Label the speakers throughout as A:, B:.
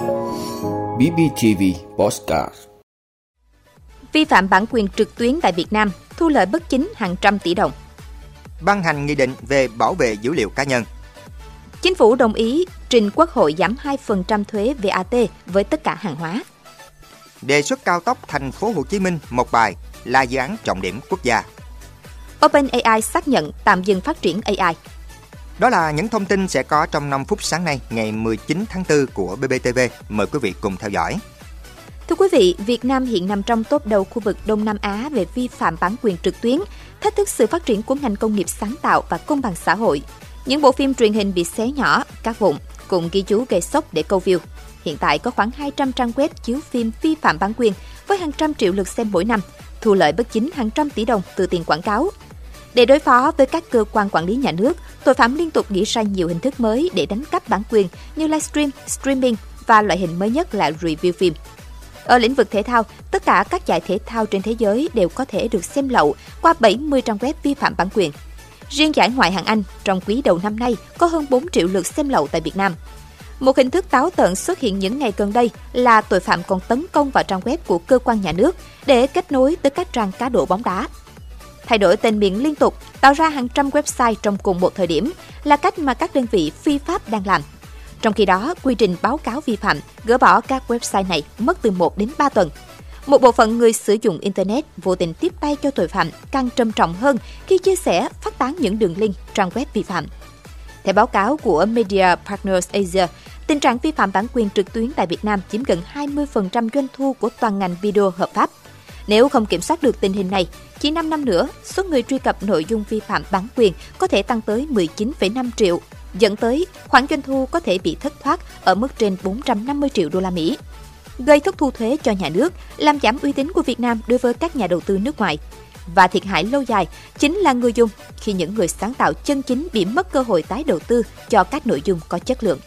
A: BBTV Postcard
B: Vi phạm bản quyền trực tuyến tại Việt Nam, thu lợi bất chính hàng trăm tỷ đồng.
C: Ban hành nghị định về bảo vệ dữ liệu cá nhân.
B: Chính phủ đồng ý trình Quốc hội giảm 2% thuế VAT với tất cả hàng hóa.
C: Đề xuất cao tốc thành phố Hồ Chí Minh một bài là dự án trọng điểm quốc gia.
B: OpenAI xác nhận tạm dừng phát triển AI.
C: Đó là những thông tin sẽ có trong 5 phút sáng nay, ngày 19 tháng 4 của BBTV. Mời quý vị cùng theo dõi.
B: Thưa quý vị, Việt Nam hiện nằm trong top đầu khu vực Đông Nam Á về vi phạm bản quyền trực tuyến, thách thức sự phát triển của ngành công nghiệp sáng tạo và công bằng xã hội. Những bộ phim truyền hình bị xé nhỏ, các vụn, cùng ghi chú gây sốc để câu view. Hiện tại có khoảng 200 trang web chiếu phim vi phạm bản quyền với hàng trăm triệu lượt xem mỗi năm, thu lợi bất chính hàng trăm tỷ đồng từ tiền quảng cáo. Để đối phó với các cơ quan quản lý nhà nước, tội phạm liên tục nghĩ ra nhiều hình thức mới để đánh cắp bản quyền như livestream, streaming và loại hình mới nhất là review phim. Ở lĩnh vực thể thao, tất cả các giải thể thao trên thế giới đều có thể được xem lậu qua 70 trang web vi phạm bản quyền. Riêng giải Ngoại hạng Anh, trong quý đầu năm nay có hơn 4 triệu lượt xem lậu tại Việt Nam. Một hình thức táo tợn xuất hiện những ngày gần đây là tội phạm còn tấn công vào trang web của cơ quan nhà nước để kết nối tới các trang cá độ bóng đá. Thay đổi tên miền liên tục, tạo ra hàng trăm website trong cùng một thời điểm là cách mà các đơn vị phi pháp đang làm. Trong khi đó, quy trình báo cáo vi phạm, gỡ bỏ các website này mất từ 1 đến 3 tuần. Một bộ phận người sử dụng Internet vô tình tiếp tay cho tội phạm càng trầm trọng hơn khi chia sẻ, phát tán những đường link trang web vi phạm. Theo báo cáo của Media Partners Asia, tình trạng vi phạm bản quyền trực tuyến tại Việt Nam chiếm gần 20% doanh thu của toàn ngành video hợp pháp. Nếu không kiểm soát được tình hình này, chỉ 5 năm nữa, số người truy cập nội dung vi phạm bản quyền có thể tăng tới 19,5 triệu, dẫn tới khoản doanh thu có thể bị thất thoát ở mức trên 450 triệu đô la Mỹ. Gây thất thu thuế cho nhà nước, làm giảm uy tín của Việt Nam đối với các nhà đầu tư nước ngoài. Và thiệt hại lâu dài chính là người dùng khi những người sáng tạo chân chính bị mất cơ hội tái đầu tư cho các nội dung có chất lượng.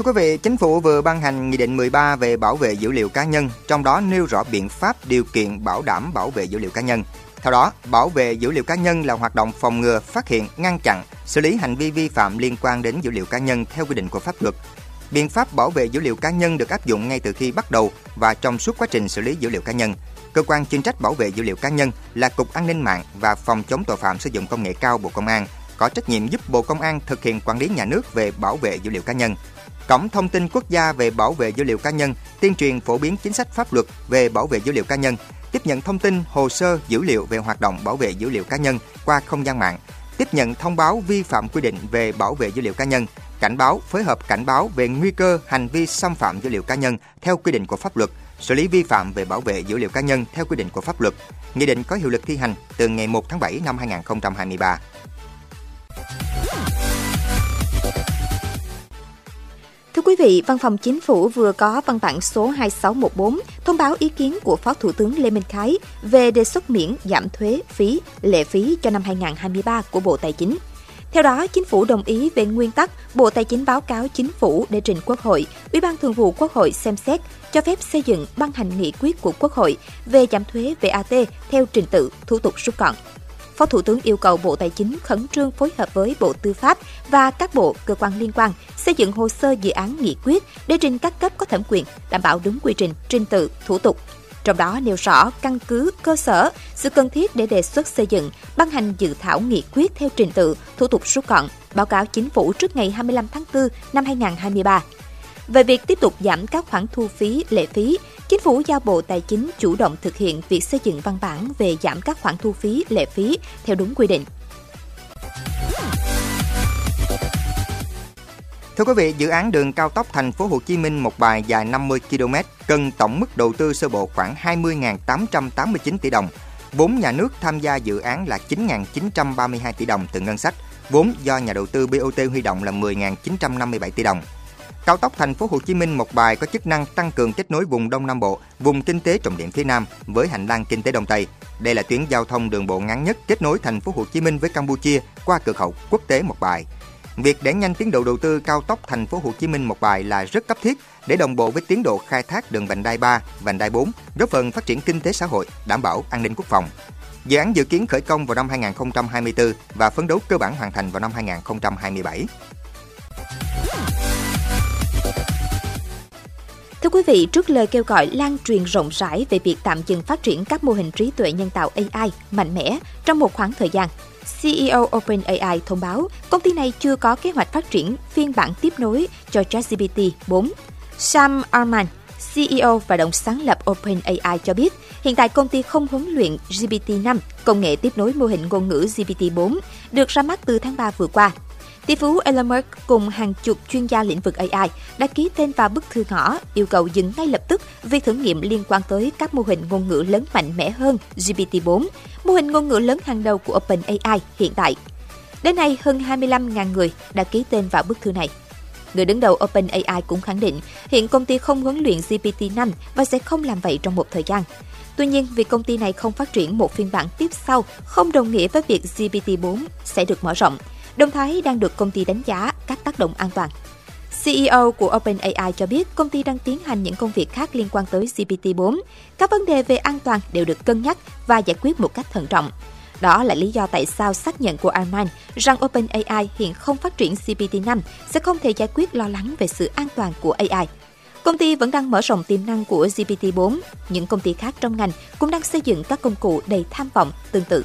C: Thưa quý vị, Chính phủ vừa ban hành Nghị định 13 về bảo vệ dữ liệu cá nhân, trong đó nêu rõ biện pháp điều kiện bảo đảm bảo vệ dữ liệu cá nhân. Theo đó, bảo vệ dữ liệu cá nhân là hoạt động phòng ngừa, phát hiện, ngăn chặn, xử lý hành vi vi phạm liên quan đến dữ liệu cá nhân theo quy định của pháp luật. Biện pháp bảo vệ dữ liệu cá nhân được áp dụng ngay từ khi bắt đầu và trong suốt quá trình xử lý dữ liệu cá nhân. Cơ quan chuyên trách bảo vệ dữ liệu cá nhân là Cục An ninh mạng và Phòng chống tội phạm sử dụng công nghệ cao Bộ Công an có trách nhiệm giúp Bộ Công an thực hiện quản lý nhà nước về bảo vệ dữ liệu cá nhân. Cổng thông tin quốc gia về bảo vệ dữ liệu cá nhân, tuyên truyền phổ biến chính sách pháp luật về bảo vệ dữ liệu cá nhân, tiếp nhận thông tin, hồ sơ, dữ liệu về hoạt động bảo vệ dữ liệu cá nhân qua không gian mạng, tiếp nhận thông báo vi phạm quy định về bảo vệ dữ liệu cá nhân, cảnh báo, phối hợp cảnh báo về nguy cơ hành vi xâm phạm dữ liệu cá nhân theo quy định của pháp luật, xử lý vi phạm về bảo vệ dữ liệu cá nhân theo quy định của pháp luật. Nghị định có hiệu lực thi hành từ ngày 1 tháng 7 năm 2023.
B: Quý vị, Văn phòng Chính phủ vừa có văn bản số 2614 thông báo ý kiến của Phó Thủ tướng Lê Minh Khái về đề xuất miễn giảm thuế, phí, lệ phí cho năm 2023 của Bộ Tài chính. Theo đó, Chính phủ đồng ý về nguyên tắc Bộ Tài chính báo cáo Chính phủ để trình Quốc hội, Ủy ban Thường vụ Quốc hội xem xét cho phép xây dựng ban hành nghị quyết của Quốc hội về giảm thuế VAT theo trình tự, thủ tục rút gọn. Phó Thủ tướng yêu cầu Bộ Tài chính khẩn trương phối hợp với Bộ Tư pháp và các bộ, cơ quan liên quan xây dựng hồ sơ dự án nghị quyết để trình các cấp có thẩm quyền, đảm bảo đúng quy trình, trình tự, thủ tục. Trong đó nêu rõ căn cứ, cơ sở, sự cần thiết để đề xuất xây dựng, ban hành dự thảo nghị quyết theo trình tự, thủ tục rút gọn, báo cáo chính phủ trước ngày 25 tháng 4 năm 2023. Về việc tiếp tục giảm các khoản thu phí, lệ phí, Chính phủ giao Bộ Tài chính chủ động thực hiện việc xây dựng văn bản về giảm các khoản thu phí, lệ phí theo đúng quy định.
C: Thưa quý vị, dự án đường cao tốc thành phố Hồ Chí Minh một bài dài 50 km cần tổng mức đầu tư sơ bộ khoảng 20.889 tỷ đồng. Vốn nhà nước tham gia dự án là 9.932 tỷ đồng từ ngân sách, vốn do nhà đầu tư BOT huy động là 10.957 tỷ đồng. Cao tốc thành phố Hồ Chí Minh một bài có chức năng tăng cường kết nối vùng Đông Nam Bộ, vùng kinh tế trọng điểm phía Nam với hành lang kinh tế Đông Tây. Đây là tuyến giao thông đường bộ ngắn nhất kết nối thành phố Hồ Chí Minh với Campuchia qua cửa khẩu quốc tế một bài. Việc đẩy nhanh tiến độ đầu tư cao tốc thành phố Hồ Chí Minh một bài là rất cấp thiết để đồng bộ với tiến độ khai thác đường vành đai 3, vành đai 4, góp phần phát triển kinh tế xã hội, đảm bảo an ninh quốc phòng. Dự án dự kiến khởi công vào năm 2024 và phấn đấu cơ bản hoàn thành vào năm 2027.
B: Thưa quý vị, trước lời kêu gọi lan truyền rộng rãi về việc tạm dừng phát triển các mô hình trí tuệ nhân tạo AI mạnh mẽ trong một khoảng thời gian, CEO OpenAI thông báo công ty này chưa có kế hoạch phát triển phiên bản tiếp nối cho ChatGPT 4. Sam Arman CEO và đồng sáng lập OpenAI cho biết, hiện tại công ty không huấn luyện GPT-5, công nghệ tiếp nối mô hình ngôn ngữ GPT-4, được ra mắt từ tháng 3 vừa qua. Tỷ phú Elon Musk cùng hàng chục chuyên gia lĩnh vực AI đã ký tên vào bức thư ngỏ yêu cầu dừng ngay lập tức việc thử nghiệm liên quan tới các mô hình ngôn ngữ lớn mạnh mẽ hơn GPT-4, mô hình ngôn ngữ lớn hàng đầu của OpenAI hiện tại. Đến nay, hơn 25.000 người đã ký tên vào bức thư này. Người đứng đầu OpenAI cũng khẳng định hiện công ty không huấn luyện GPT-5 và sẽ không làm vậy trong một thời gian. Tuy nhiên, việc công ty này không phát triển một phiên bản tiếp sau không đồng nghĩa với việc GPT-4 sẽ được mở rộng, đồng thời đang được công ty đánh giá các tác động an toàn. CEO của OpenAI cho biết công ty đang tiến hành những công việc khác liên quan tới GPT-4. Các vấn đề về an toàn đều được cân nhắc và giải quyết một cách thận trọng. Đó là lý do tại sao xác nhận của Arman rằng OpenAI hiện không phát triển GPT-5 sẽ không thể giải quyết lo lắng về sự an toàn của AI. Công ty vẫn đang mở rộng tiềm năng của GPT-4. Những công ty khác trong ngành cũng đang xây dựng các công cụ đầy tham vọng tương tự.